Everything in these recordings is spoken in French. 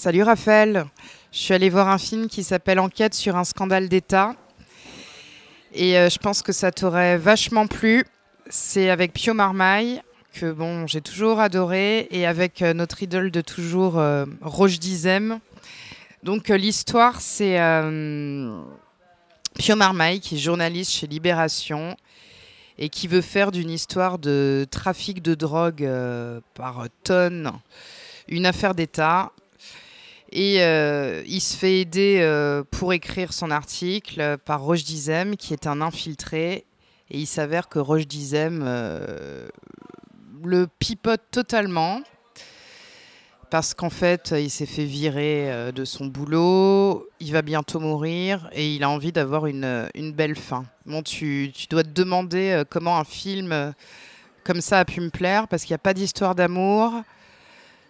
Salut Raphaël, je suis allée voir un film qui s'appelle Enquête sur un scandale d'État. Et euh, je pense que ça t'aurait vachement plu. C'est avec Pio Marmaille, que bon, j'ai toujours adoré, et avec euh, notre idole de toujours, euh, Roche Dizem. Donc l'histoire, c'est Pio Marmaille, qui est journaliste chez Libération, et qui veut faire d'une histoire de trafic de drogue par tonnes une affaire d'État. Et euh, il se fait aider euh, pour écrire son article par Roche Dizem, qui est un infiltré. Et il s'avère que Roche Dizem euh, le pipote totalement. Parce qu'en fait, il s'est fait virer de son boulot, il va bientôt mourir et il a envie d'avoir une, une, belle fin. Bon, tu, tu, dois te demander comment un film comme ça a pu me plaire, parce qu'il n'y a pas d'histoire d'amour,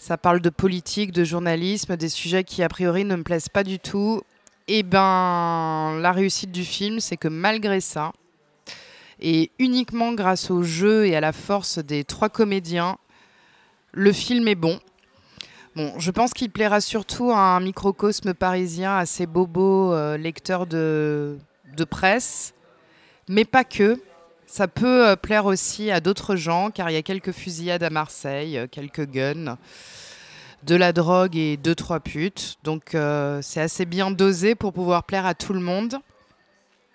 ça parle de politique, de journalisme, des sujets qui a priori ne me plaisent pas du tout. Et eh ben, la réussite du film, c'est que malgré ça, et uniquement grâce au jeu et à la force des trois comédiens, le film est bon. Bon, je pense qu'il plaira surtout à un microcosme parisien assez bobo, euh, lecteur de, de presse, mais pas que. Ça peut euh, plaire aussi à d'autres gens, car il y a quelques fusillades à Marseille, euh, quelques guns, de la drogue et deux, trois putes. Donc euh, c'est assez bien dosé pour pouvoir plaire à tout le monde.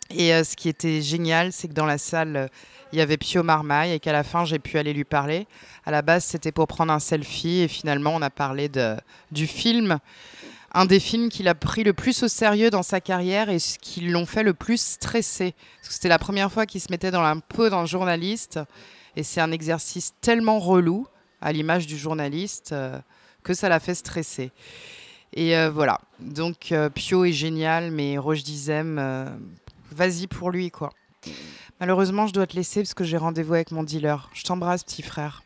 Et ce qui était génial, c'est que dans la salle, il y avait Pio Marmaille et qu'à la fin, j'ai pu aller lui parler. À la base, c'était pour prendre un selfie et finalement, on a parlé de, du film un des films qu'il a pris le plus au sérieux dans sa carrière et ce qui l'ont fait le plus stresser. C'était la première fois qu'il se mettait dans la peau d'un journaliste et c'est un exercice tellement relou, à l'image du journaliste, euh, que ça l'a fait stresser. Et euh, voilà, donc euh, Pio est génial, mais Roche Dizem, vas-y pour lui quoi. Malheureusement, je dois te laisser parce que j'ai rendez-vous avec mon dealer. Je t'embrasse, petit frère.